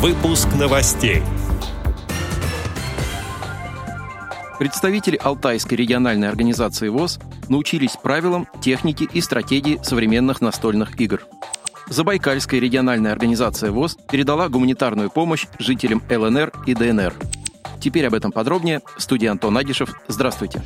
Выпуск новостей. Представители Алтайской региональной организации ВОЗ научились правилам, технике и стратегии современных настольных игр. Забайкальская региональная организация ВОЗ передала гуманитарную помощь жителям ЛНР и ДНР. Теперь об этом подробнее. Студия Антон Агишев. Здравствуйте.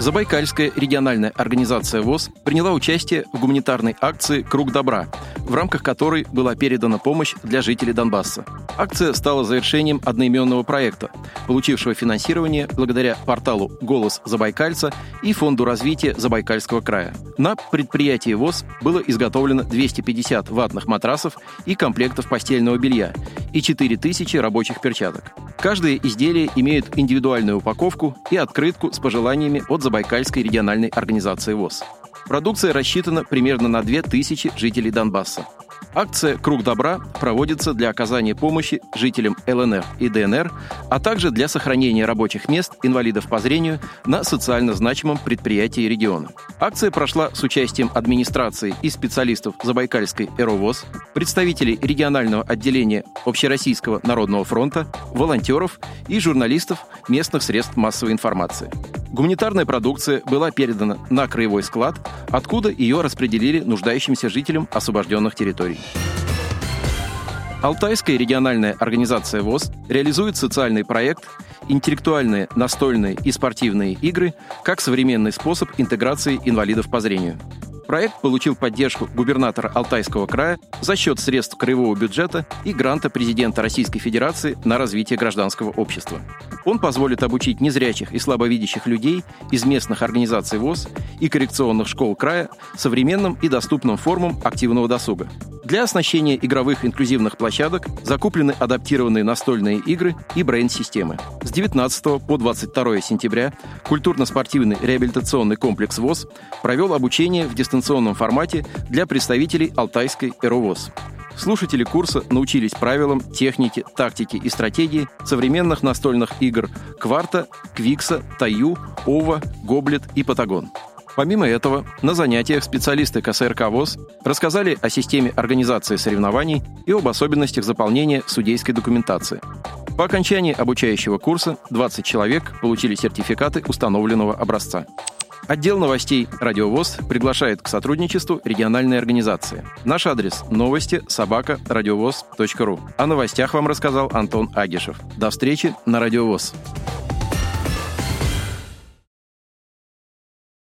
Забайкальская региональная организация ВОЗ приняла участие в гуманитарной акции «Круг добра», в рамках которой была передана помощь для жителей Донбасса. Акция стала завершением одноименного проекта, получившего финансирование благодаря порталу «Голос Забайкальца» и Фонду развития Забайкальского края. На предприятии ВОЗ было изготовлено 250 ватных матрасов и комплектов постельного белья и 4000 рабочих перчаток. Каждое изделие имеет индивидуальную упаковку и открытку с пожеланиями от Забайкальской региональной организации ВОЗ. Продукция рассчитана примерно на 2000 жителей Донбасса. Акция «Круг добра» проводится для оказания помощи жителям ЛНР и ДНР, а также для сохранения рабочих мест инвалидов по зрению на социально значимом предприятии региона. Акция прошла с участием администрации и специалистов Забайкальской «Эровоз», представителей регионального отделения Общероссийского народного фронта, волонтеров и журналистов местных средств массовой информации. Гуманитарная продукция была передана на краевой склад, откуда ее распределили нуждающимся жителям освобожденных территорий. Алтайская региональная организация ВОЗ реализует социальный проект «Интеллектуальные, настольные и спортивные игры как современный способ интеграции инвалидов по зрению». Проект получил поддержку губернатора Алтайского края за счет средств краевого бюджета и гранта президента Российской Федерации на развитие гражданского общества. Он позволит обучить незрячих и слабовидящих людей из местных организаций ВОЗ и коррекционных школ края современным и доступным формам активного досуга. Для оснащения игровых инклюзивных площадок закуплены адаптированные настольные игры и брейн-системы. С 19 по 22 сентября культурно-спортивный реабилитационный комплекс ВОЗ провел обучение в дистанционном формате для представителей Алтайской «Эровоз». Слушатели курса научились правилам, технике, тактике и стратегии современных настольных игр «Кварта», «Квикса», «Таю», «Ова», «Гоблет» и «Патагон». Помимо этого, на занятиях специалисты КСРК ВОЗ рассказали о системе организации соревнований и об особенностях заполнения судейской документации. По окончании обучающего курса 20 человек получили сертификаты установленного образца. Отдел новостей «Радиовоз» приглашает к сотрудничеству региональной организации. Наш адрес – новости собака радиовоз.ру. О новостях вам рассказал Антон Агишев. До встречи на «Радиовоз».